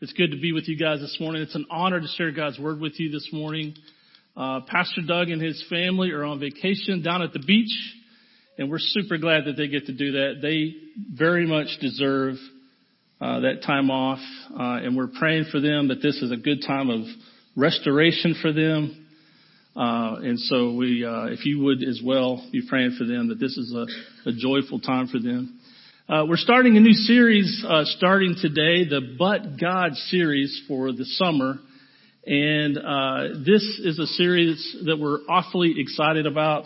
It's good to be with you guys this morning. It's an honor to share God's word with you this morning. Uh, Pastor Doug and his family are on vacation down at the beach, and we're super glad that they get to do that. They very much deserve uh, that time off, uh, and we're praying for them that this is a good time of restoration for them. Uh, and so we, uh, if you would as well, be praying for them that this is a, a joyful time for them. Uh, we're starting a new series uh, starting today, the But God series for the summer. And uh, this is a series that we're awfully excited about.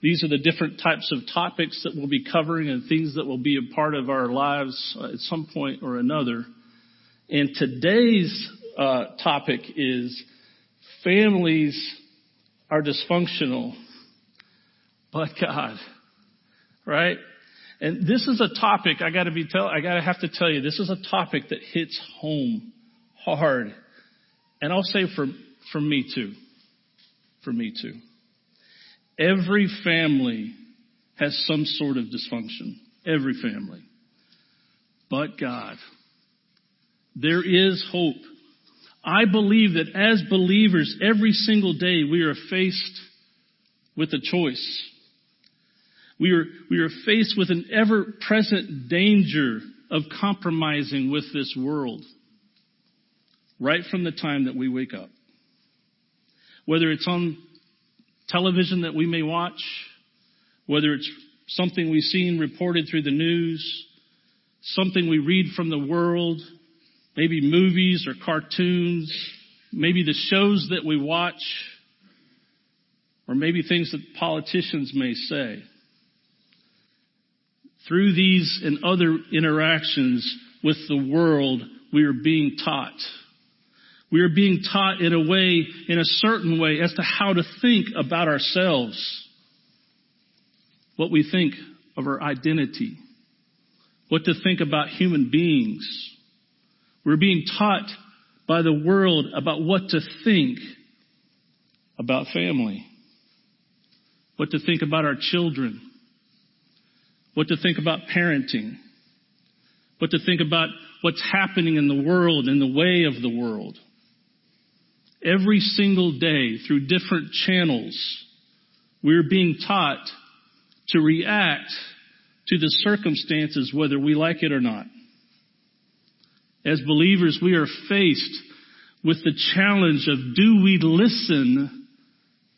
These are the different types of topics that we'll be covering and things that will be a part of our lives uh, at some point or another. And today's uh, topic is families are dysfunctional, but God. Right? And this is a topic I gotta be tell, I gotta have to tell you, this is a topic that hits home hard. And I'll say for, for me too. For me too. Every family has some sort of dysfunction. Every family. But God. There is hope. I believe that as believers, every single day we are faced with a choice. We are, we are faced with an ever present danger of compromising with this world right from the time that we wake up. Whether it's on television that we may watch, whether it's something we've seen reported through the news, something we read from the world, maybe movies or cartoons, maybe the shows that we watch, or maybe things that politicians may say. Through these and other interactions with the world, we are being taught. We are being taught in a way, in a certain way, as to how to think about ourselves. What we think of our identity. What to think about human beings. We're being taught by the world about what to think about family. What to think about our children what to think about parenting, what to think about what's happening in the world, in the way of the world. Every single day through different channels, we're being taught to react to the circumstances whether we like it or not. As believers, we are faced with the challenge of do we listen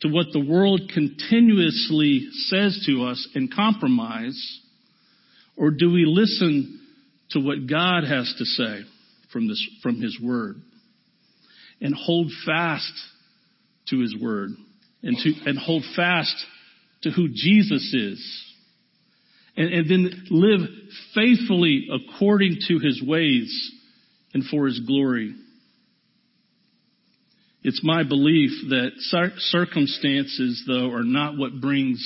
to what the world continuously says to us and compromise, or do we listen to what God has to say from this, from His Word? And hold fast to His Word and to, and hold fast to who Jesus is. And, and then live faithfully according to His ways and for His glory. It's my belief that circumstances, though, are not what brings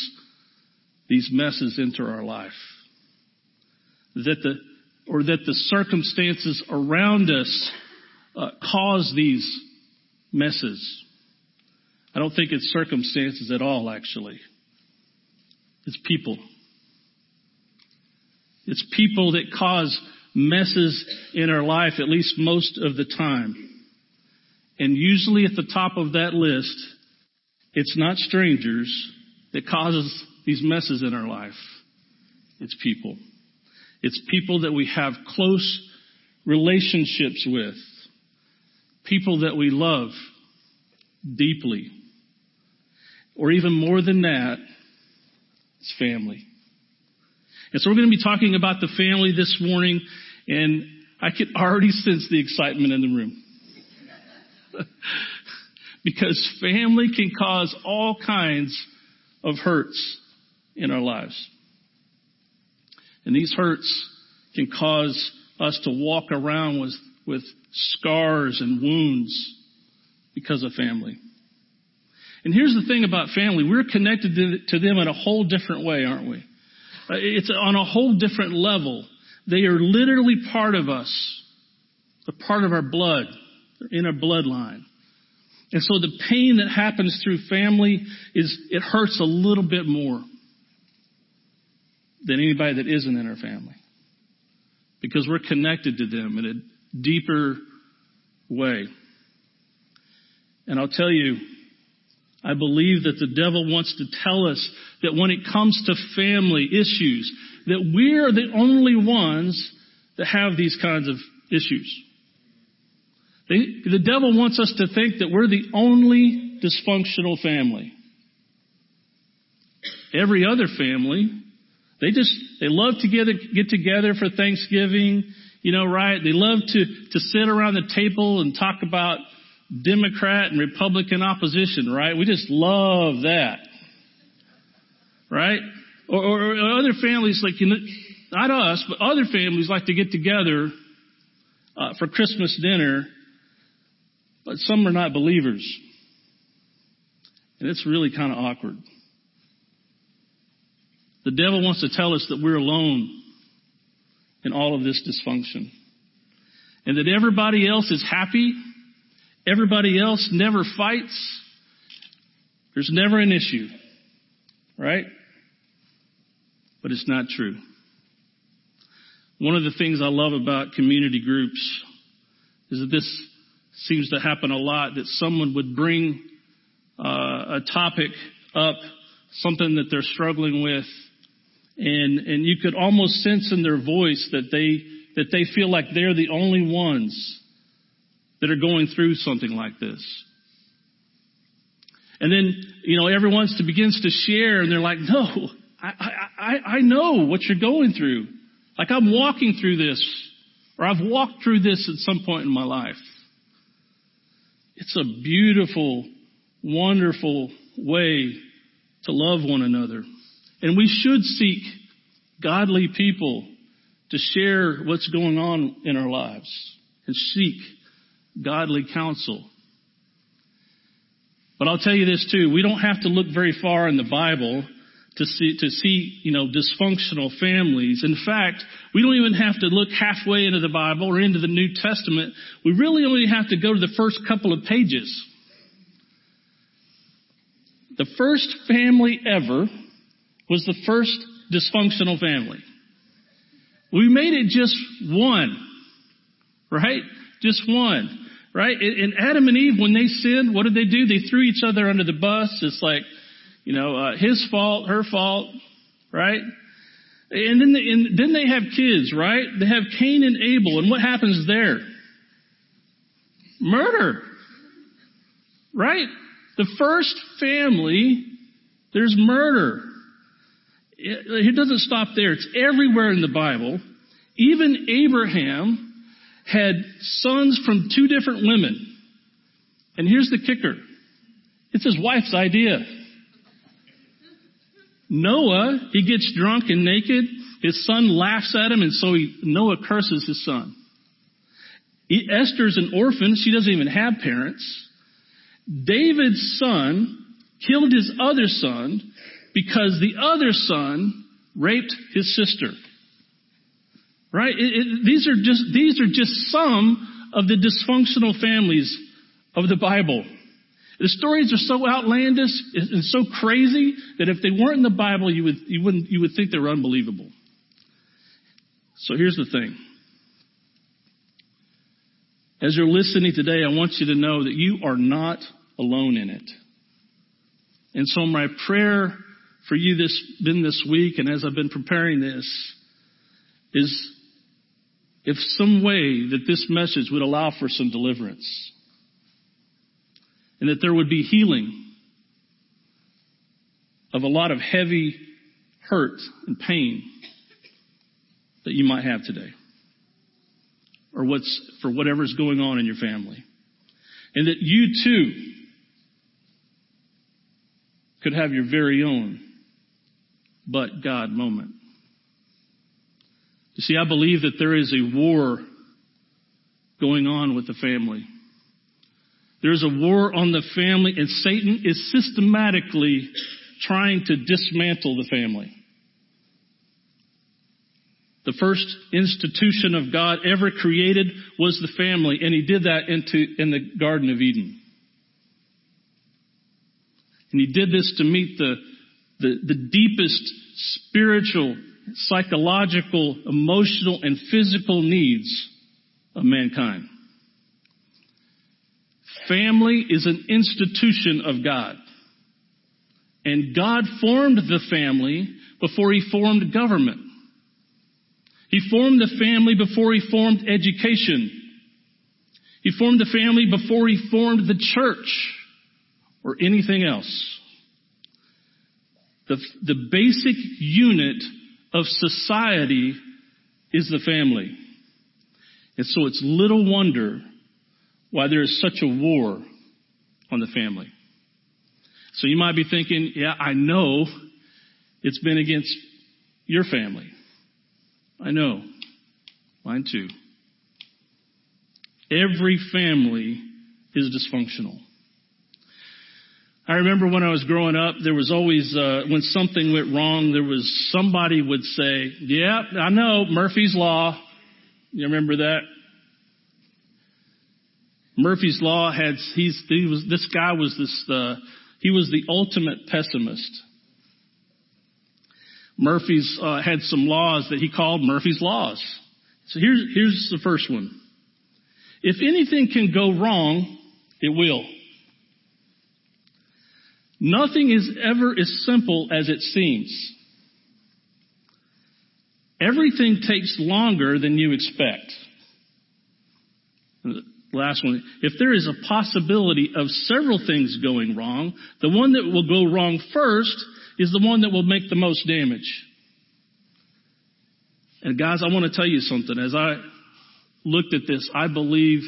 these messes into our life that the, or that the circumstances around us uh, cause these messes. I don't think it's circumstances at all, actually. It's people. It's people that cause messes in our life, at least most of the time. And usually at the top of that list, it's not strangers that causes these messes in our life. It's people. It's people that we have close relationships with. People that we love deeply. Or even more than that, it's family. And so we're going to be talking about the family this morning, and I can already sense the excitement in the room. because family can cause all kinds of hurts in our lives. And these hurts can cause us to walk around with, with scars and wounds because of family. And here's the thing about family. We're connected to them in a whole different way, aren't we? Uh, it's on a whole different level. They are literally part of us. They're part of our blood. They're in our bloodline. And so the pain that happens through family is, it hurts a little bit more than anybody that isn't in our family. Because we're connected to them in a deeper way. And I'll tell you, I believe that the devil wants to tell us that when it comes to family issues, that we're the only ones that have these kinds of issues. They, the devil wants us to think that we're the only dysfunctional family. Every other family, they just, they love to get, get together for Thanksgiving, you know, right? They love to, to sit around the table and talk about Democrat and Republican opposition, right? We just love that. Right? Or, or, or other families like, you know, not us, but other families like to get together uh, for Christmas dinner, but some are not believers. And it's really kind of awkward. The devil wants to tell us that we're alone in all of this dysfunction. And that everybody else is happy. Everybody else never fights. There's never an issue. Right? But it's not true. One of the things I love about community groups is that this seems to happen a lot, that someone would bring uh, a topic up, something that they're struggling with, and and you could almost sense in their voice that they that they feel like they're the only ones that are going through something like this. And then, you know, everyone begins to share and they're like, no, I, I, I know what you're going through. Like I'm walking through this, or I've walked through this at some point in my life. It's a beautiful, wonderful way to love one another. And we should seek godly people to share what's going on in our lives and seek godly counsel. But I'll tell you this too, we don't have to look very far in the Bible to see, to see, you know, dysfunctional families. In fact, we don't even have to look halfway into the Bible or into the New Testament. We really only have to go to the first couple of pages. The first family ever was the first dysfunctional family. We made it just one, right? Just one, right? And Adam and Eve, when they sinned, what did they do? They threw each other under the bus. It's like, you know, uh, his fault, her fault, right? And then, they, and then they have kids, right? They have Cain and Abel, and what happens there? Murder, right? The first family, there's murder it doesn't stop there. It's everywhere in the Bible. Even Abraham had sons from two different women. And here's the kicker. It's his wife's idea. Noah, he gets drunk and naked. His son laughs at him and so he, Noah curses his son. He, Esther's an orphan. She doesn't even have parents. David's son killed his other son because the other son raped his sister. Right? It, it, these are just, these are just some of the dysfunctional families of the Bible. The stories are so outlandish and so crazy that if they weren't in the Bible, you would, you wouldn't, you would think they were unbelievable. So here's the thing. As you're listening today, I want you to know that you are not alone in it. And so my prayer for you this, been this week and as I've been preparing this is if some way that this message would allow for some deliverance and that there would be healing of a lot of heavy hurt and pain that you might have today or what's for whatever's going on in your family and that you too could have your very own but God moment. You see, I believe that there is a war going on with the family. There's a war on the family and Satan is systematically trying to dismantle the family. The first institution of God ever created was the family, and he did that into, in the Garden of Eden. And he did this to meet the the, the deepest spiritual, psychological, emotional, and physical needs of mankind. Family is an institution of God. And God formed the family before he formed government. He formed the family before he formed education. He formed the family before he formed the church or anything else. The, the basic unit of society is the family. And so it's little wonder why there is such a war on the family. So you might be thinking, yeah, I know it's been against your family. I know. Mine too. Every family is dysfunctional. I remember when I was growing up, there was always, uh, when something went wrong, there was somebody would say, yeah, I know, Murphy's Law. You remember that? Murphy's Law had, he's, he was, this guy was this, uh, he was the ultimate pessimist. Murphy's uh, had some laws that he called Murphy's Laws. So here's, here's the first one. If anything can go wrong, it will. Nothing is ever as simple as it seems. Everything takes longer than you expect. Last one. If there is a possibility of several things going wrong, the one that will go wrong first is the one that will make the most damage. And guys, I want to tell you something. As I looked at this, I believe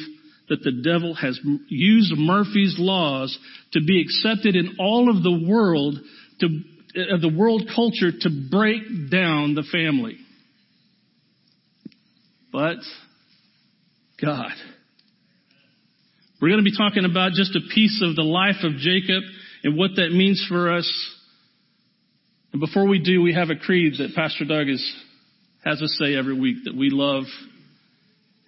that the devil has used Murphy's laws to be accepted in all of the world, to, uh, the world culture to break down the family. But God, we're going to be talking about just a piece of the life of Jacob and what that means for us. And before we do, we have a creed that Pastor Doug is, has us say every week that we love.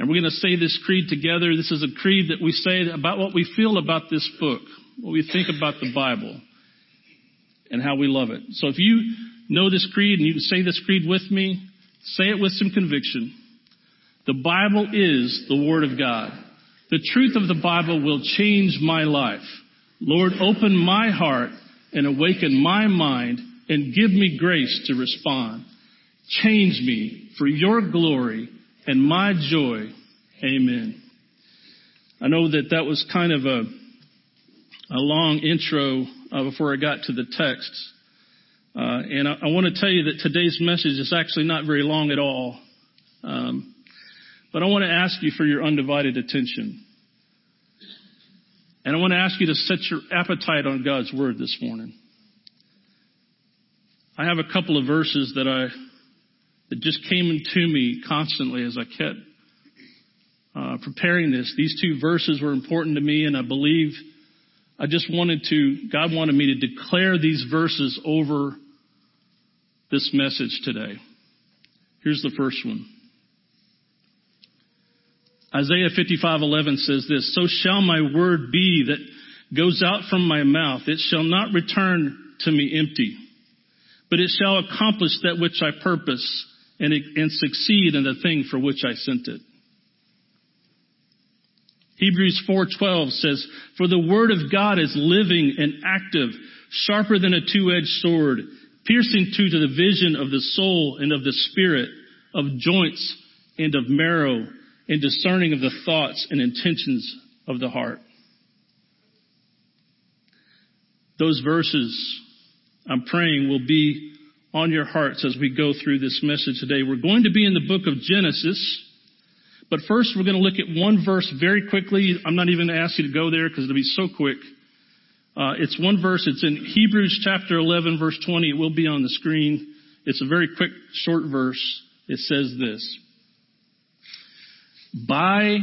And we're going to say this creed together. This is a creed that we say about what we feel about this book, what we think about the Bible, and how we love it. So if you know this creed and you can say this creed with me, say it with some conviction. The Bible is the Word of God. The truth of the Bible will change my life. Lord, open my heart and awaken my mind and give me grace to respond. Change me for your glory and my joy. Amen. I know that that was kind of a, a long intro uh, before I got to the text. Uh, and I, I, want to tell you that today's message is actually not very long at all. Um, but I want to ask you for your undivided attention. And I want to ask you to set your appetite on God's Word this morning. I have a couple of verses that I, that just came into me constantly as I kept uh, preparing this. These two verses were important to me and I believe I just wanted to, God wanted me to declare these verses over this message today. Here's the first one. Isaiah 55:11 says this, "So shall my word be that goes out from my mouth; it shall not return to me empty, but it shall accomplish that which I purpose and, and succeed in the thing for which I sent it." Hebrews 4:12 says, "For the word of God is living and active, sharper than a two-edged sword, piercing to, to the vision of the soul and of the spirit, of joints and of marrow." and discerning of the thoughts and intentions of the heart. Those verses, I'm praying, will be on your hearts as we go through this message today. We're going to be in the book of Genesis, but first we're going to look at one verse very quickly. I'm not even going to ask you to go there because it'll be so quick. Uh, it's one verse. It's in Hebrews chapter 11, verse 20. It will be on the screen. It's a very quick, short verse. It says this. By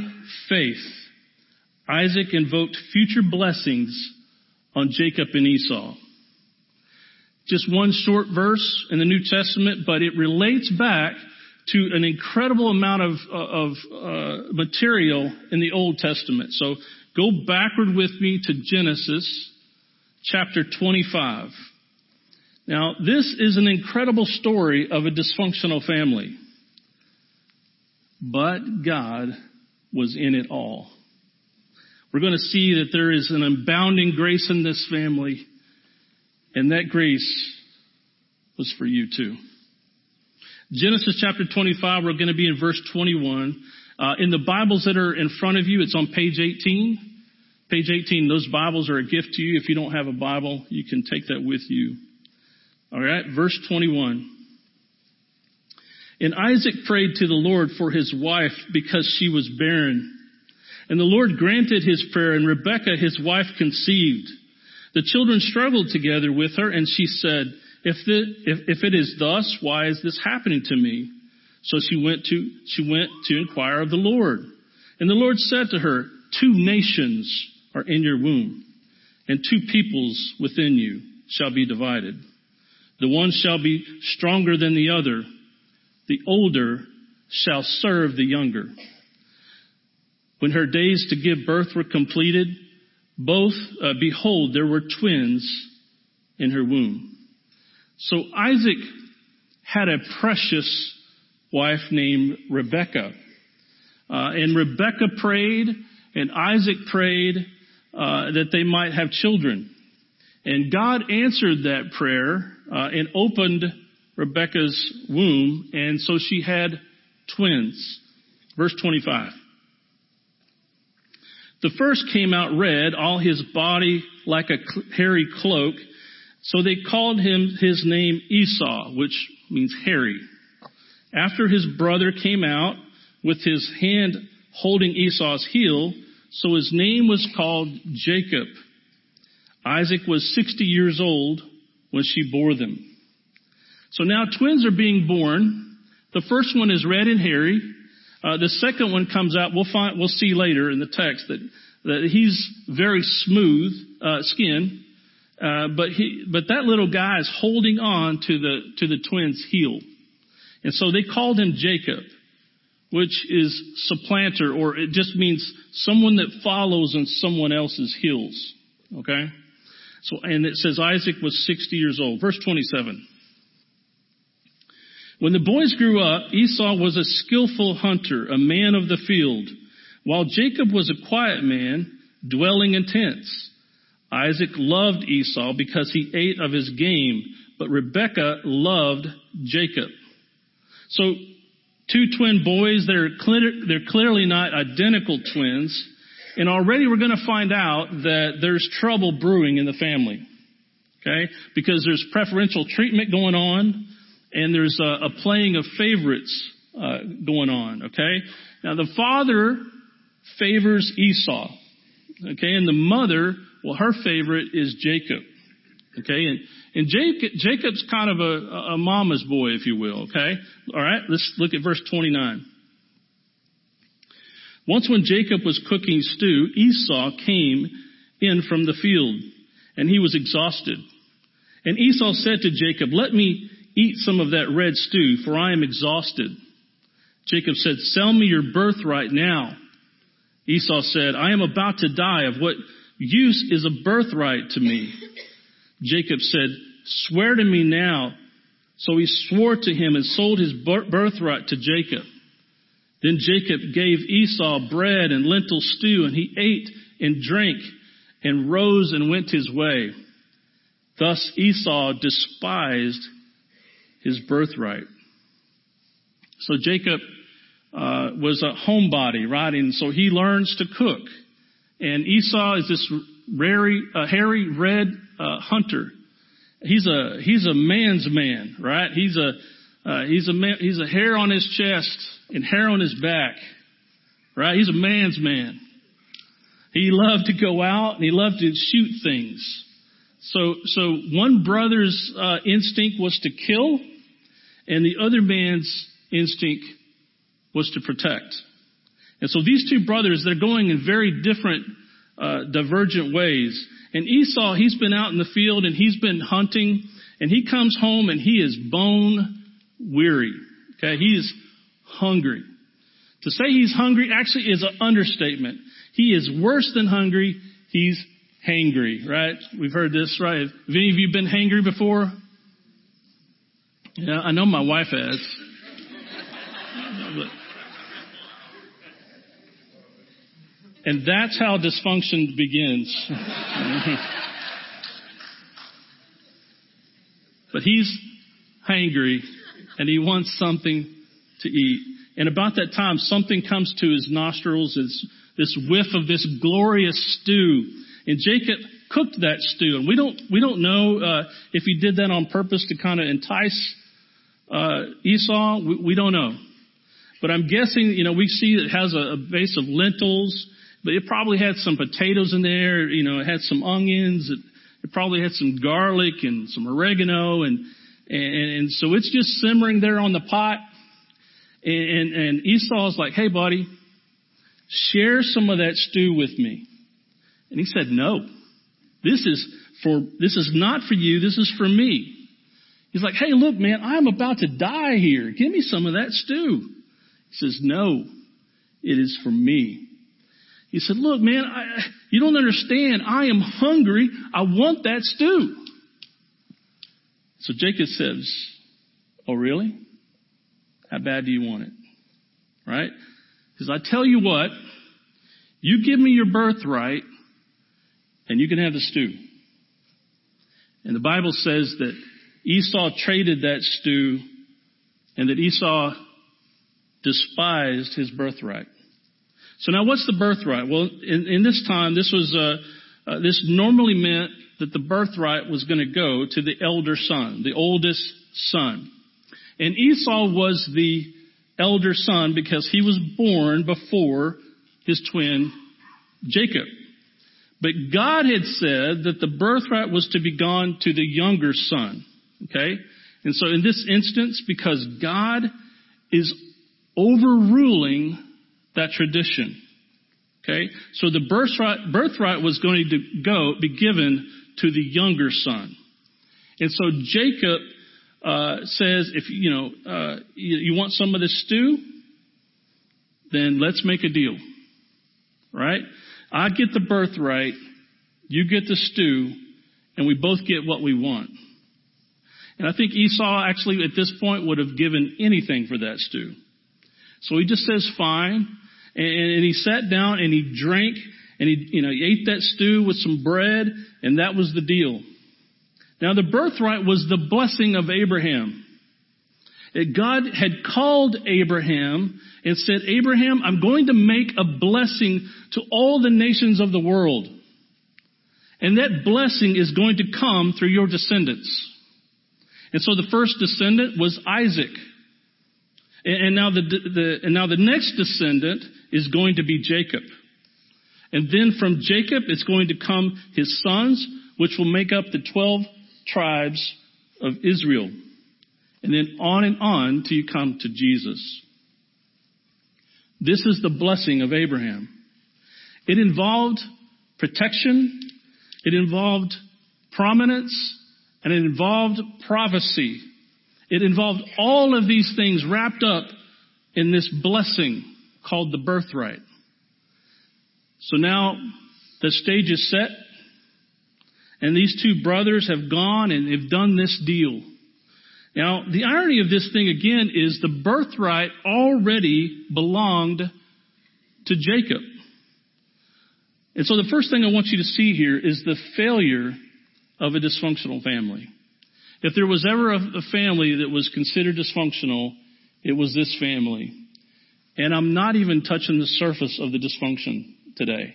faith, Isaac invoked future blessings on Jacob and Esau. Just one short verse in the New Testament, but it relates back to an incredible amount of, of uh, material in the Old Testament. So go backward with me to Genesis chapter 25. Now, this is an incredible story of a dysfunctional family. But God was in it all. we're going to see that there is an abounding grace in this family, and that grace was for you too. Genesis chapter 25, we're going to be in verse 21. Uh, in the Bibles that are in front of you, it's on page 18. Page 18, those Bibles are a gift to you. If you don't have a Bible, you can take that with you. All right, verse 21. And Isaac prayed to the Lord for his wife because she was barren. And the Lord granted his prayer, and Rebekah, his wife, conceived. The children struggled together with her, and she said, if, the, if, if it is thus, why is this happening to me? So she went to, she went to inquire of the Lord. And the Lord said to her, two nations are in your womb, and two peoples within you shall be divided. The one shall be stronger than the other. The older shall serve the younger. When her days to give birth were completed, both, uh, behold, there were twins in her womb. So Isaac had a precious wife named Rebecca. Uh, and Rebecca prayed and Isaac prayed uh, that they might have children. And God answered that prayer uh, and opened Rebecca's womb, and so she had twins. Verse 25. The first came out red, all his body like a hairy cloak. So they called him his name Esau, which means hairy. After his brother came out with his hand holding Esau's heel, so his name was called Jacob. Isaac was 60 years old when she bore them. So now twins are being born. The first one is red and hairy. Uh, the second one comes out. We'll find. We'll see later in the text that that he's very smooth uh, skin, uh, but he but that little guy is holding on to the to the twins' heel, and so they called him Jacob, which is supplanter, or it just means someone that follows on someone else's heels. Okay. So, and it says Isaac was 60 years old. Verse 27. When the boys grew up, Esau was a skillful hunter, a man of the field, while Jacob was a quiet man, dwelling in tents. Isaac loved Esau because he ate of his game, but Rebekah loved Jacob. So, two twin boys, they're, clear, they're clearly not identical twins, and already we're going to find out that there's trouble brewing in the family. Okay? Because there's preferential treatment going on, and there's a, a playing of favorites uh, going on. Okay? Now the father favors Esau. Okay? And the mother, well, her favorite is Jacob. Okay? And, and Jacob, Jacob's kind of a, a mama's boy, if you will. Okay? All right? Let's look at verse 29. Once when Jacob was cooking stew, Esau came in from the field, and he was exhausted. And Esau said to Jacob, Let me eat some of that red stew, for I am exhausted. Jacob said, Sell me your birthright now. Esau said, I am about to die. Of what use is a birthright to me? Jacob said, Swear to me now. So he swore to him and sold his birthright to Jacob. Then Jacob gave Esau bread and lentil stew, and he ate and drank and rose and went his way. Thus Esau despised his birthright. So Jacob uh, was a homebody, right? And so he learns to cook. And Esau is this rary, uh, hairy red uh, hunter. He's a he's a man's man, right? He's a uh, he's a man, he's a hair on his chest and hair on his back, right? He's a man's man. He loved to go out and he loved to shoot things. So, so one brother's uh, instinct was to kill, and the other man's instinct was to protect. And so these two brothers, they're going in very different, uh, divergent ways. And Esau, he's been out in the field and he's been hunting, and he comes home and he is bone weary. Okay, he is hungry. To say he's hungry actually is an understatement. He is worse than hungry. He's hangry, right? We've heard this, right? Have any of you been hangry before? Yeah, I know my wife has. And that's how dysfunction begins. but he's hangry and he wants something to eat. And about that time, something comes to his nostrils, It's this whiff of this glorious stew. And Jacob cooked that stew. And we don't, we don't know uh, if he did that on purpose to kind of entice uh, Esau. We, we, don't know. But I'm guessing, you know, we see it has a, a base of lentils, but it probably had some potatoes in there. You know, it had some onions. It, it probably had some garlic and some oregano and, and, and so it's just simmering there on the pot. And, and, and Esau's like, hey buddy, share some of that stew with me. And he said, no, this is for, this is not for you. This is for me. He's like, hey, look, man, I'm about to die here. Give me some of that stew. He says, no, it is for me. He said, look, man, I, you don't understand. I am hungry. I want that stew. So Jacob says, oh, really? How bad do you want it? Right? Because I tell you what, you give me your birthright and you can have the stew. And the Bible says that Esau traded that stew and that Esau despised his birthright. So now what's the birthright? Well, in, in this time, this was, uh, uh, this normally meant that the birthright was going to go to the elder son, the oldest son. And Esau was the elder son because he was born before his twin Jacob. But God had said that the birthright was to be gone to the younger son. Okay? And so in this instance, because God is overruling that tradition. Okay? So the birthright, birthright was going to go, be given to the younger son. And so Jacob uh, says, if you know uh, you, you want some of this stew, then let's make a deal. Right? I get the birthright, you get the stew, and we both get what we want. And I think Esau actually at this point would have given anything for that stew. So he just says fine, and, he sat down and he drank and he, you know, he ate that stew with some bread, and that was the deal. Now the birthright was the blessing of Abraham. God had called Abraham and said, Abraham, I'm going to make a blessing to all the nations of the world. And that blessing is going to come through your descendants. And so the first descendant was Isaac. And now the, the, and now the next descendant is going to be Jacob. And then from Jacob, it's going to come his sons, which will make up the 12 tribes of Israel. And then on and on till you come to Jesus. This is the blessing of Abraham. It involved protection, it involved prominence, and it involved prophecy. It involved all of these things wrapped up in this blessing called the birthright. So now the stage is set and these two brothers have gone and have done this deal. Now, the irony of this thing again is the birthright already belonged to Jacob. And so the first thing I want you to see here is the failure of a dysfunctional family. If there was ever a, a family that was considered dysfunctional, it was this family. And I'm not even touching the surface of the dysfunction today.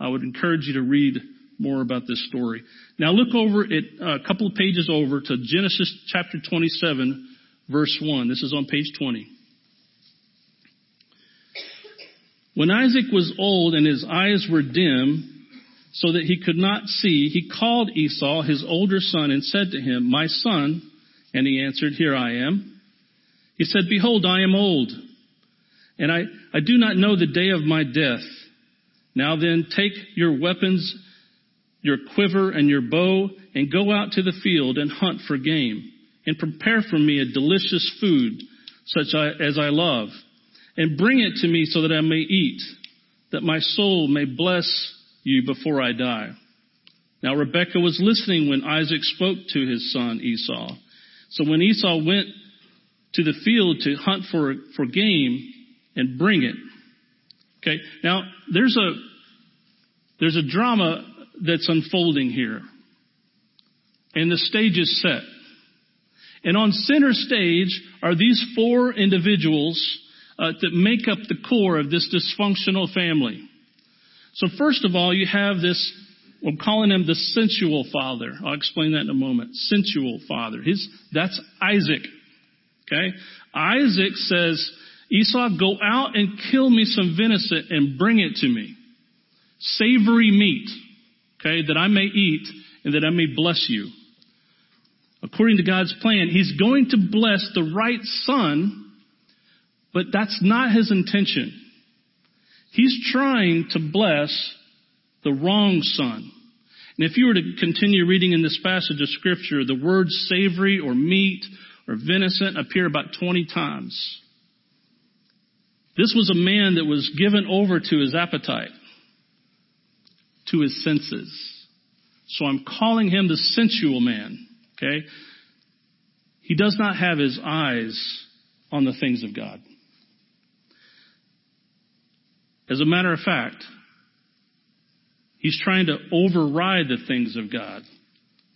I would encourage you to read more about this story. Now look over it uh, a couple of pages over to Genesis chapter 27 verse 1. This is on page 20. When Isaac was old and his eyes were dim, so that he could not see, he called Esau, his older son, and said to him, My son. And he answered, Here I am. He said, Behold, I am old, and I, I do not know the day of my death. Now then, take your weapons, your quiver and your bow, and go out to the field and hunt for game, and prepare for me a delicious food, such as I love, and bring it to me so that I may eat, that my soul may bless you before I die. Now Rebekah was listening when Isaac spoke to his son Esau. So when Esau went to the field to hunt for, for game and bring it, Okay. Now, there's a, there's a drama that's unfolding here. And the stage is set. And on center stage are these four individuals uh, that make up the core of this dysfunctional family. So first of all, you have this, I'm calling him the sensual father. I'll explain that in a moment. Sensual father. His, that's Isaac. Okay? Isaac says, Esau, go out and kill me some venison and bring it to me. Savory meat. Okay? That I may eat and that I may bless you. According to God's plan, He's going to bless the right son, but that's not His intention. He's trying to bless the wrong son. And if you were to continue reading in this passage of scripture, the words savory or meat or venison appear about 20 times. This was a man that was given over to his appetite, to his senses. So I'm calling him the sensual man. Okay? He does not have his eyes on the things of God. As a matter of fact, he's trying to override the things of God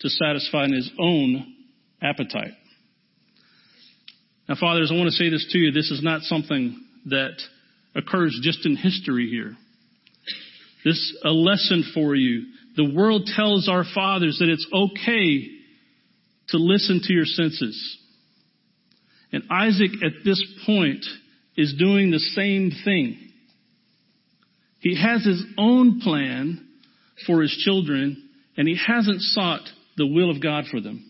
to satisfy his own appetite. Now, fathers, I want to say this to you. This is not something that occurs just in history here. This is a lesson for you. The world tells our fathers that it's okay to listen to your senses. And Isaac at this point is doing the same thing. He has his own plan for his children and he hasn't sought the will of God for them.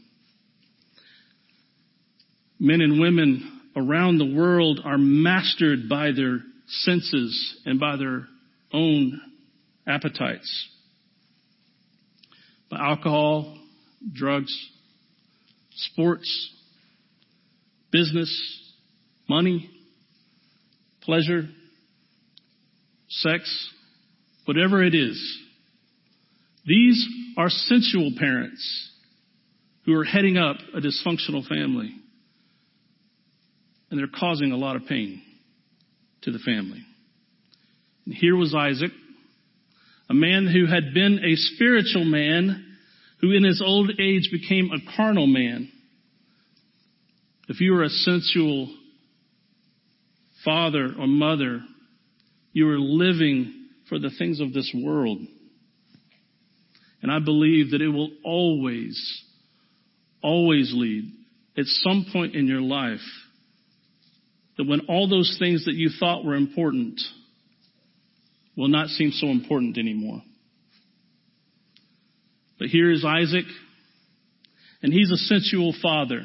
Men and women around the world are mastered by their senses and by their own appetites. By alcohol, drugs, sports, business, money, pleasure, sex, whatever it is. These are sensual parents who are heading up a dysfunctional family. And they're causing a lot of pain to the family. And here was Isaac, a man who had been a spiritual man who in his old age became a carnal man. If you are a sensual father or mother, you are living for the things of this world. And I believe that it will always, always lead at some point in your life that when all those things that you thought were important will not seem so important anymore. But here is Isaac, and he's a sensual father.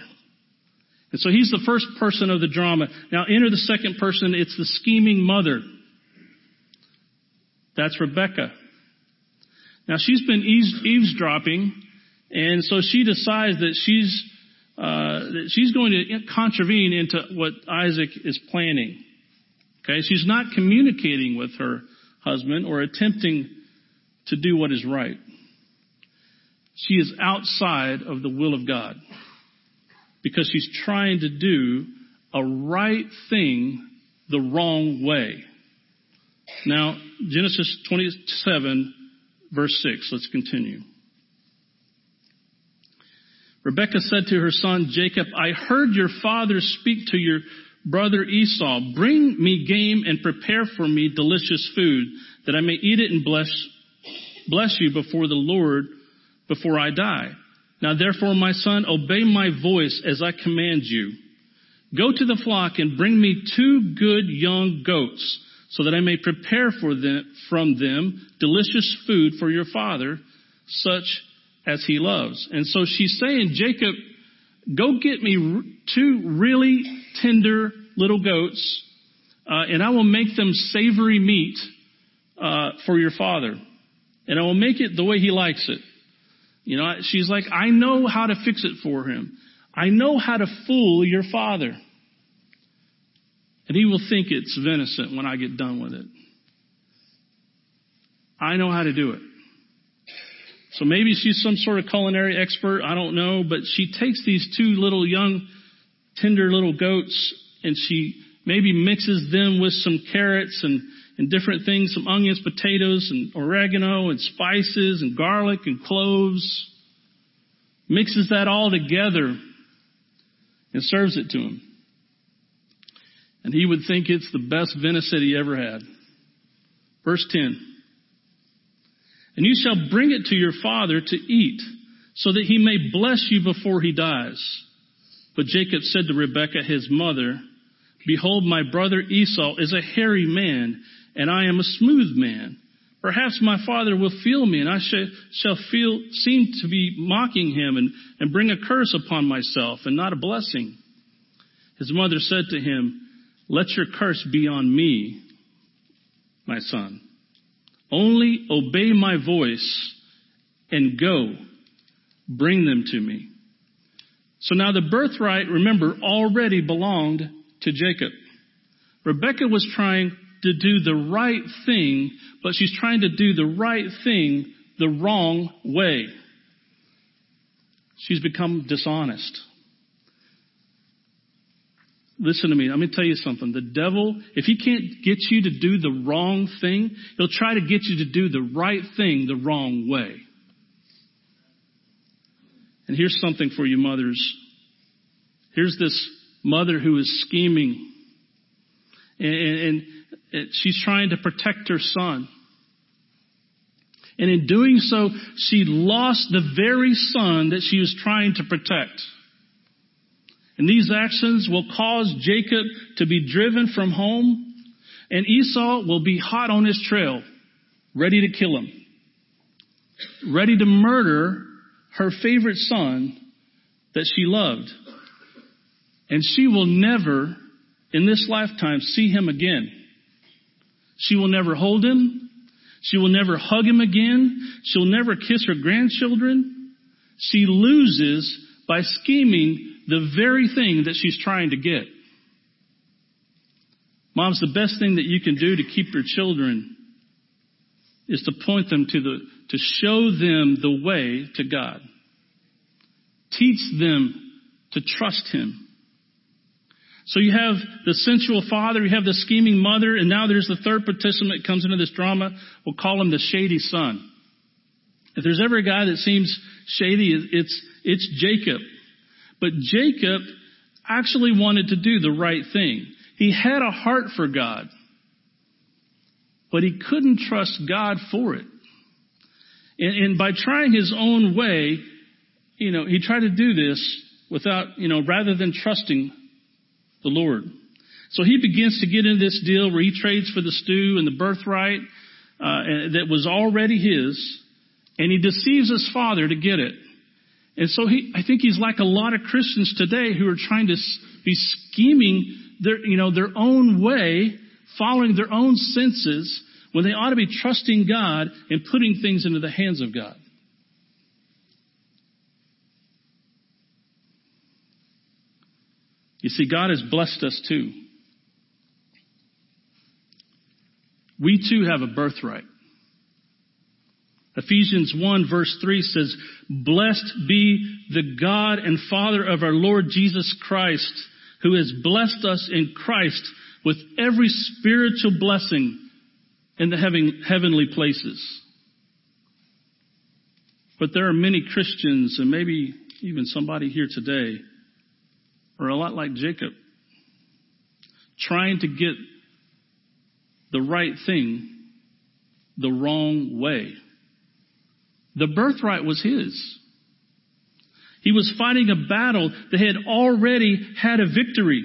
And so he's the first person of the drama. Now enter the second person, it's the scheming mother. That's Rebecca. Now she's been eavesdropping, and so she decides that she's uh, that she's going to contravene into what Isaac is planning. Okay, she's not communicating with her husband or attempting to do what is right. She is outside of the will of God because she's trying to do a right thing the wrong way. Now, Genesis 27, verse 6. Let's continue. Rebekah said to her son Jacob, I heard your father speak to your brother Esau, bring me game and prepare for me delicious food that I may eat it and bless, bless you before the Lord before I die. Now therefore, my son, obey my voice as I command you. Go to the flock and bring me two good young goats so that I may prepare for them, from them delicious food for your father, such as he loves. And so she's saying, Jacob, go get me two really tender little goats, uh, and I will make them savory meat uh, for your father. And I will make it the way he likes it. You know, she's like, I know how to fix it for him. I know how to fool your father. And he will think it's venison when I get done with it. I know how to do it. So maybe she's some sort of culinary expert, I don't know, but she takes these two little young, tender little goats and she maybe mixes them with some carrots and, and different things, some onions, potatoes, and oregano, and spices, and garlic, and cloves. Mixes that all together and serves it to him. And he would think it's the best venison he ever had. Verse 10. And you shall bring it to your father to eat, so that he may bless you before he dies. But Jacob said to Rebekah, his mother, Behold, my brother Esau is a hairy man, and I am a smooth man. Perhaps my father will feel me, and I sh- shall feel, seem to be mocking him, and, and bring a curse upon myself, and not a blessing. His mother said to him, Let your curse be on me, my son. Only obey my voice and go. Bring them to me. So now the birthright, remember, already belonged to Jacob. Rebecca was trying to do the right thing, but she's trying to do the right thing the wrong way. She's become dishonest. Listen to me. Let me tell you something. The devil, if he can't get you to do the wrong thing, he'll try to get you to do the right thing the wrong way. And here's something for you mothers. Here's this mother who is scheming and, and, she's trying to protect her son. And in doing so, she lost the very son that she was trying to protect. And these actions will cause Jacob to be driven from home, and Esau will be hot on his trail, ready to kill him, ready to murder her favorite son that she loved. And she will never, in this lifetime, see him again. She will never hold him. She will never hug him again. She'll never kiss her grandchildren. She loses by scheming the very thing that she's trying to get. Moms, the best thing that you can do to keep your children is to point them to the, to show them the way to God. Teach them to trust Him. So you have the sensual father, you have the scheming mother, and now there's the third participant that comes into this drama. We'll call him the shady son. If there's ever a guy that seems shady, it's, it's Jacob. But Jacob actually wanted to do the right thing. He had a heart for God, but he couldn't trust God for it. And, and by trying his own way, you know, he tried to do this without, you know, rather than trusting the Lord. So he begins to get into this deal where he trades for the stew and the birthright uh, that was already his, and he deceives his father to get it. And so he, I think he's like a lot of Christians today who are trying to be scheming their, you know, their own way, following their own senses, when they ought to be trusting God and putting things into the hands of God. You see, God has blessed us too. We too have a birthright. Ephesians 1 verse 3 says, Blessed be the God and Father of our Lord Jesus Christ, who has blessed us in Christ with every spiritual blessing in the heavenly places. But there are many Christians, and maybe even somebody here today, are a lot like Jacob, trying to get the right thing the wrong way. The birthright was his. He was fighting a battle that had already had a victory.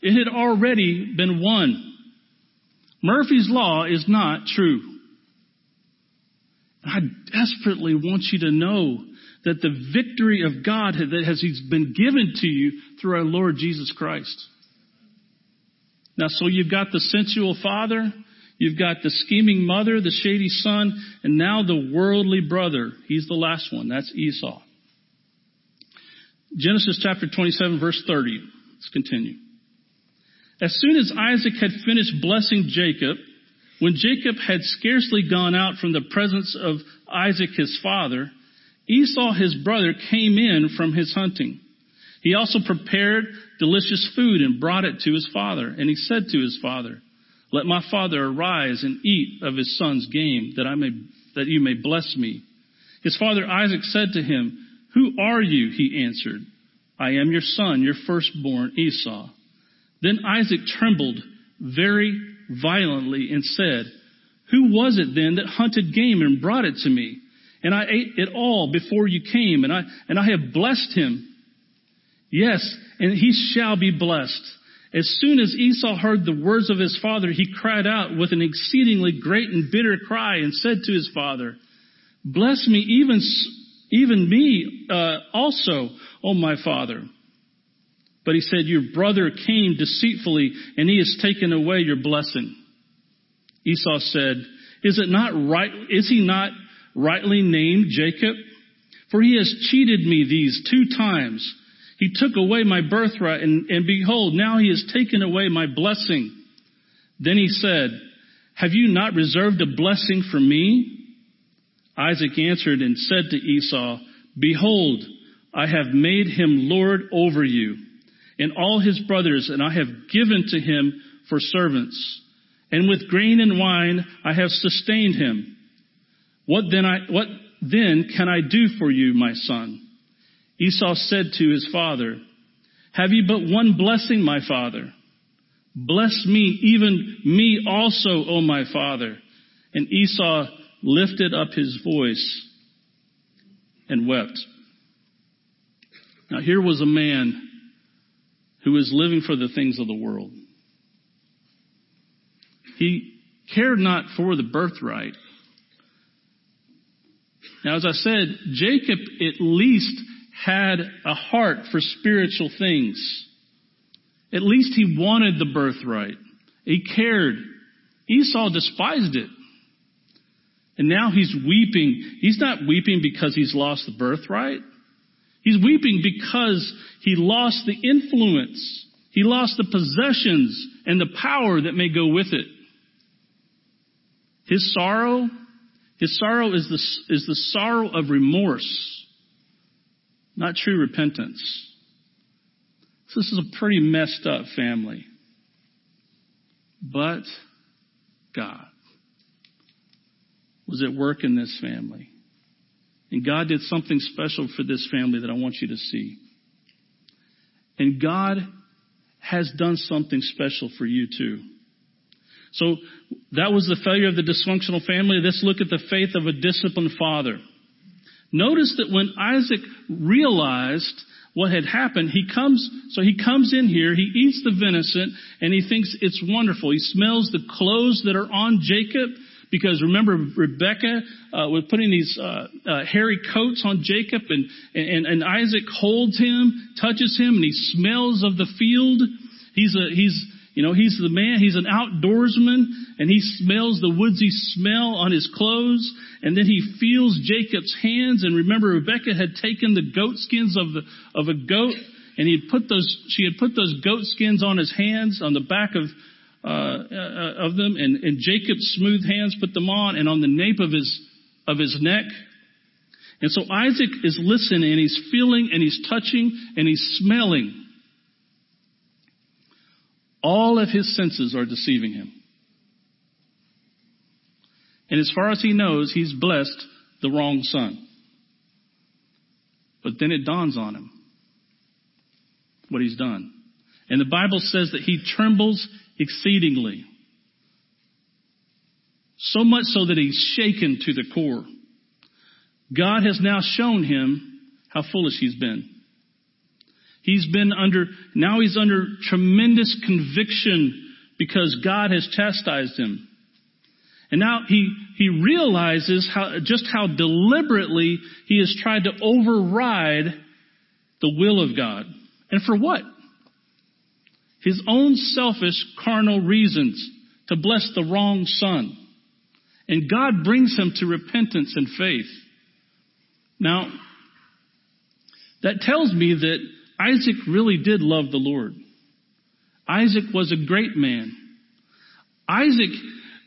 It had already been won. Murphy's Law is not true. I desperately want you to know that the victory of God that has been given to you through our Lord Jesus Christ. Now, so you've got the sensual father, You've got the scheming mother, the shady son, and now the worldly brother. He's the last one. That's Esau. Genesis chapter 27 verse 30. Let's continue. As soon as Isaac had finished blessing Jacob, when Jacob had scarcely gone out from the presence of Isaac his father, Esau his brother came in from his hunting. He also prepared delicious food and brought it to his father. And he said to his father, Let my father arise and eat of his son's game, that I may, that you may bless me. His father Isaac said to him, Who are you? He answered, I am your son, your firstborn Esau. Then Isaac trembled very violently and said, Who was it then that hunted game and brought it to me? And I ate it all before you came, and I, and I have blessed him. Yes, and he shall be blessed. As soon as Esau heard the words of his father, he cried out with an exceedingly great and bitter cry and said to his father, Bless me, even, even me uh, also, O my father. But he said, Your brother came deceitfully, and he has taken away your blessing. Esau said, Is it not right? Is he not rightly named Jacob? For he has cheated me these two times. He took away my birthright, and, and behold, now he has taken away my blessing. Then he said, Have you not reserved a blessing for me? Isaac answered and said to Esau, Behold, I have made him Lord over you and all his brothers, and I have given to him for servants. And with grain and wine I have sustained him. What then I, what then can I do for you, my son? Esau said to his father, Have you but one blessing, my father? Bless me, even me also, O my father. And Esau lifted up his voice and wept. Now here was a man who was living for the things of the world. He cared not for the birthright. Now, as I said, Jacob at least had a heart for spiritual things. At least he wanted the birthright. He cared. Esau despised it. And now he's weeping. He's not weeping because he's lost the birthright. He's weeping because he lost the influence. He lost the possessions and the power that may go with it. His sorrow, his sorrow is the, is the sorrow of remorse, not true repentance. So this is a pretty messed up family. But God was at work in this family. And God did something special for this family that I want you to see. And God has done something special for you too. So that was the failure of the dysfunctional family. Let's look at the faith of a disciplined father. Notice that when Isaac realized what had happened, he comes, so he comes in here, he eats the venison, and he thinks it's wonderful. He smells the clothes that are on Jacob, because remember, Rebecca uh, was putting these uh, uh, hairy coats on Jacob, and, and, and Isaac holds him, touches him, and he smells of the field. He's a, he's, you know, he's the man, he's an outdoorsman, and he smells the woodsy smell on his clothes, and then he feels Jacob's hands, and remember Rebecca had taken the goat skins of the, of a goat, and he had put those, she had put those goat skins on his hands, on the back of uh, uh, of them, and, and Jacob's smooth hands put them on, and on the nape of his of his neck. And so Isaac is listening, and he's feeling, and he's touching, and he's smelling. All of his senses are deceiving him. And as far as he knows, he's blessed the wrong son. But then it dawns on him what he's done. And the Bible says that he trembles exceedingly. So much so that he's shaken to the core. God has now shown him how foolish he's been. He's been under, now he's under tremendous conviction because God has chastised him. And now he, he realizes how, just how deliberately he has tried to override the will of God. And for what? His own selfish carnal reasons to bless the wrong son. And God brings him to repentance and faith. Now, that tells me that Isaac really did love the Lord. Isaac was a great man. Isaac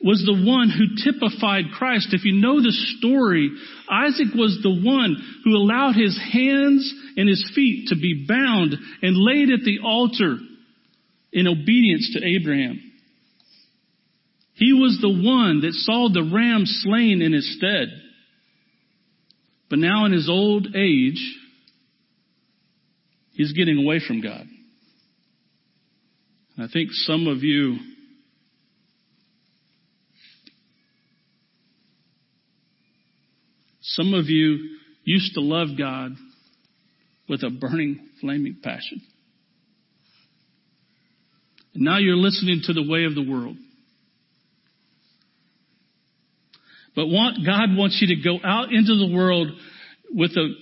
was the one who typified Christ. If you know the story, Isaac was the one who allowed his hands and his feet to be bound and laid at the altar in obedience to Abraham. He was the one that saw the ram slain in his stead. But now in his old age, he's getting away from God. I think some of you some of you used to love God with a burning, flaming passion. And now you're listening to the way of the world. But want, God wants you to go out into the world with a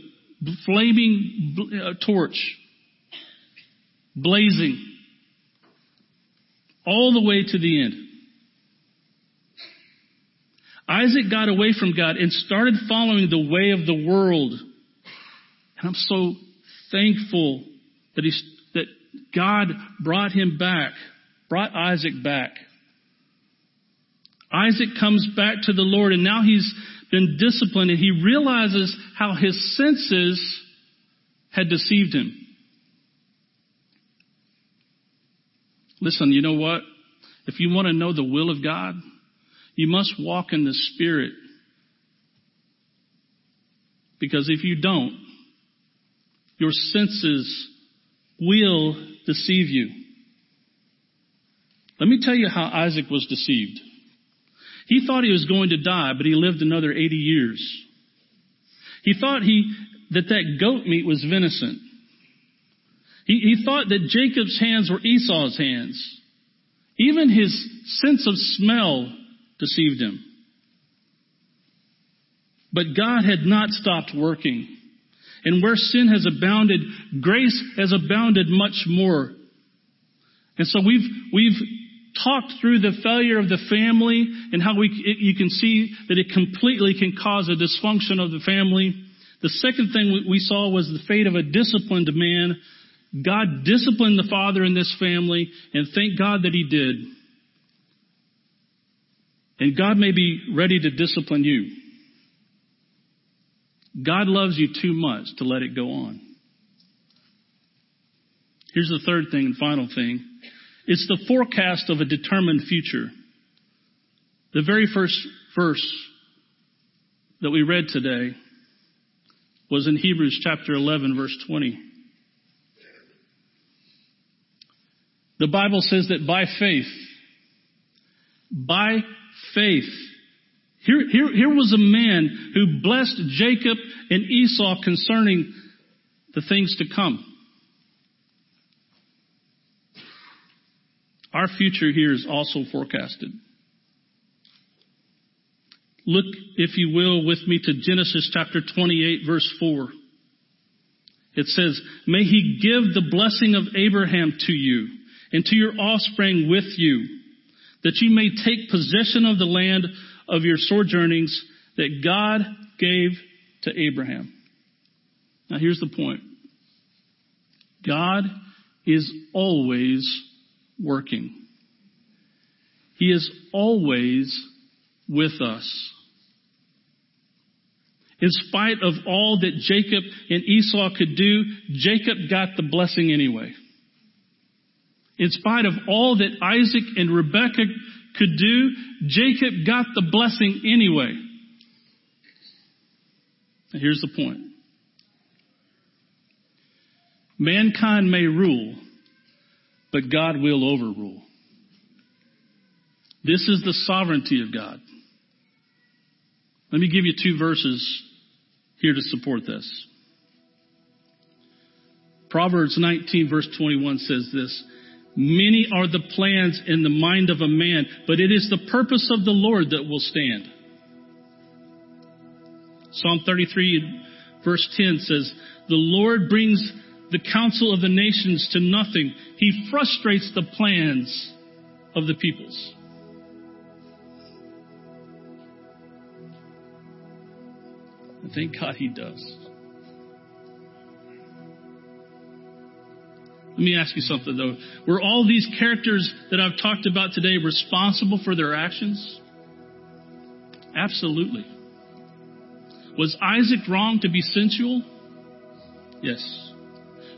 flaming uh, torch, blazing, all the way to the end. Isaac got away from God and started following the way of the world. And I'm so thankful that he, that God brought him back, brought Isaac back. Isaac comes back to the Lord and now he's been disciplined and he realizes how his senses had deceived him. Listen, you know what? If you want to know the will of God, you must walk in the Spirit. Because if you don't, your senses will deceive you. Let me tell you how Isaac was deceived. He thought he was going to die, but he lived another 80 years. He thought he, that that goat meat was venison. He, he thought that Jacob's hands were Esau's hands. Even his sense of smell deceived him. But God had not stopped working. And where sin has abounded, grace has abounded much more. And so we've, we've talked through the failure of the family and how we, it, you can see that it completely can cause a dysfunction of the family. The second thing we, we saw was the fate of a disciplined man. God disciplined the father in this family and thank God that he did. And God may be ready to discipline you. God loves you too much to let it go on. Here's the third thing and final thing. It's the forecast of a determined future. The very first verse that we read today was in Hebrews chapter 11 verse 20. The Bible says that by faith, by faith. Here, here, here was a man who blessed Jacob and Esau concerning the things to come. Our future here is also forecasted. Look, if you will, with me to Genesis chapter 28 verse 4. It says, May he give the blessing of Abraham to you and to your offspring with you that you may take possession of the land of your sojournings that God gave to Abraham. Now here's the point. God is always working. He is always with us. In spite of all that Jacob and Esau could do, Jacob got the blessing anyway. In spite of all that Isaac and Rebekah could do, Jacob got the blessing anyway. Now here's the point. Mankind may rule, but God will overrule. This is the sovereignty of God. Let me give you two verses here to support this. Proverbs 19 verse 21 says this, Many are the plans in the mind of a man, but it is the purpose of the Lord that will stand. Psalm 33 verse 10 says, The Lord brings the counsel of the nations to nothing. He frustrates the plans of the peoples. Thank God he does. Let me ask you something though. Were all these characters that I've talked about today responsible for their actions? Absolutely. Was Isaac wrong to be sensual? Yes.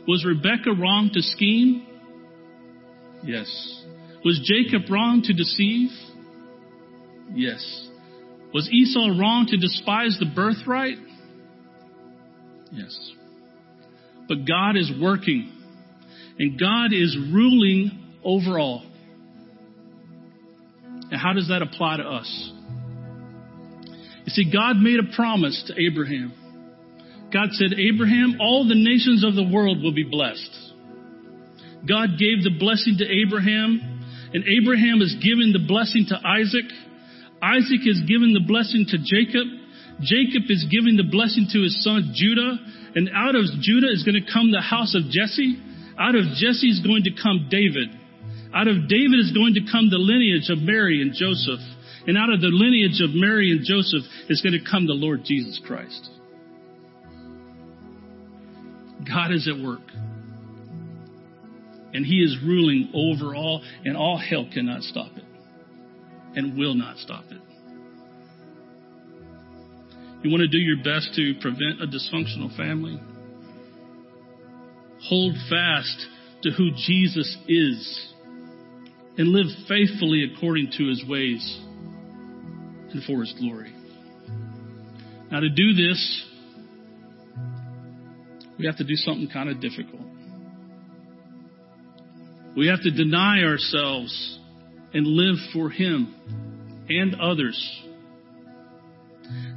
Was Rebecca wrong to scheme? Yes. Was Jacob wrong to deceive? Yes. Was Esau wrong to despise the birthright? Yes. But God is working, and God is ruling over all. And how does that apply to us? You see, God made a promise to Abraham. God said, Abraham, all the nations of the world will be blessed. God gave the blessing to Abraham, and Abraham is giving the blessing to Isaac. Isaac is giving the blessing to Jacob. Jacob is giving the blessing to his son Judah. And out of Judah is going to come the house of Jesse. Out of Jesse is going to come David. Out of David is going to come the lineage of Mary and Joseph. And out of the lineage of Mary and Joseph is going to come the Lord Jesus Christ. God is at work. And He is ruling over all, and all hell cannot stop it. And will not stop it. You want to do your best to prevent a dysfunctional family? Hold fast to who Jesus is and live faithfully according to his ways and for his glory. Now, to do this, we have to do something kind of difficult. We have to deny ourselves and live for him and others.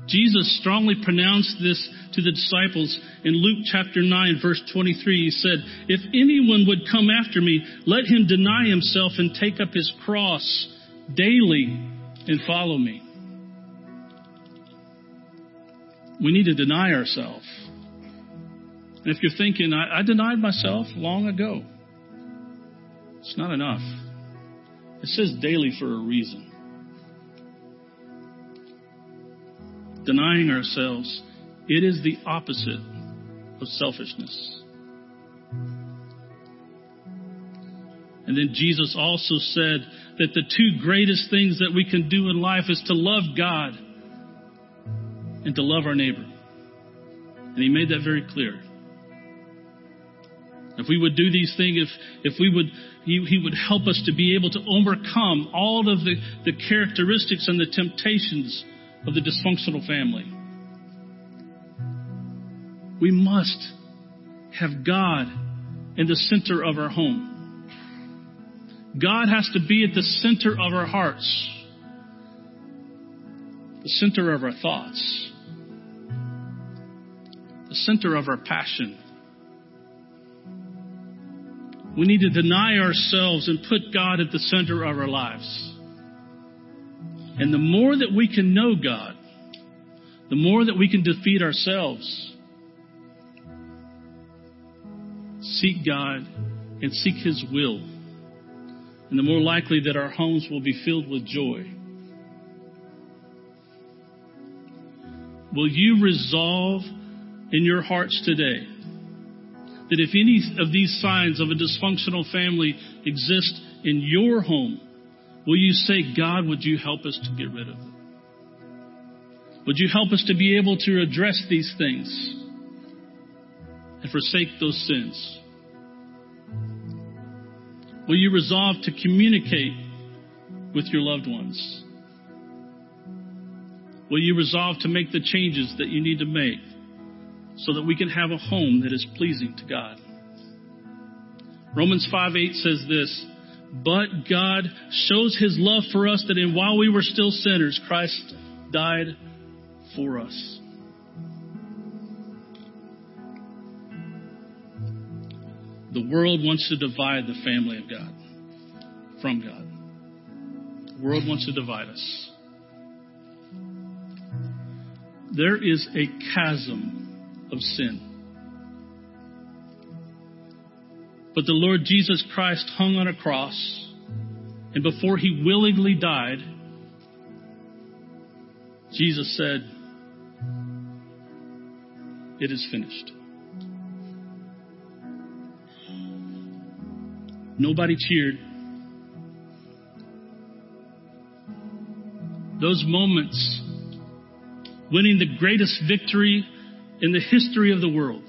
Jesus strongly pronounced this to the disciples in Luke chapter 9 verse 23. He said, If anyone would come after me, let him deny himself and take up his cross daily and follow me. We need to deny ourselves. And if you're thinking, I, I denied myself long ago, it's not enough. It says daily for a reason. Denying ourselves, it is the opposite of selfishness. And then Jesus also said that the two greatest things that we can do in life is to love God and to love our neighbor. And he made that very clear. If we would do these things, if, if we would, he, he would help us to be able to overcome all of the, the characteristics and the temptations of the dysfunctional family. We must have God in the center of our home. God has to be at the center of our hearts, the center of our thoughts, the center of our passion. We need to deny ourselves and put God at the center of our lives. And the more that we can know God, the more that we can defeat ourselves. Seek God and seek His will. And the more likely that our homes will be filled with joy. Will you resolve in your hearts today that if any of these signs of a dysfunctional family exist in your home, will you say, God, would you help us to get rid of them? Would you help us to be able to address these things and forsake those sins? Will you resolve to communicate with your loved ones? Will you resolve to make the changes that you need to make so that we can have a home that is pleasing to God? Romans 5 8 says this, but God shows his love for us that in while we were still sinners, Christ died for us. The world wants to divide the family of God from God. The world wants to divide us. There is a chasm of sin. But the Lord Jesus Christ hung on a cross, and before he willingly died, Jesus said, It is finished. Nobody cheered. Those moments winning the greatest victory in the history of the world.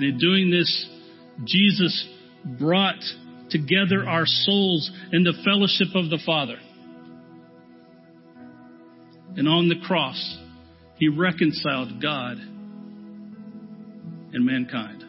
And in doing this, Jesus brought together our souls in the fellowship of the Father. And on the cross, he reconciled God and mankind.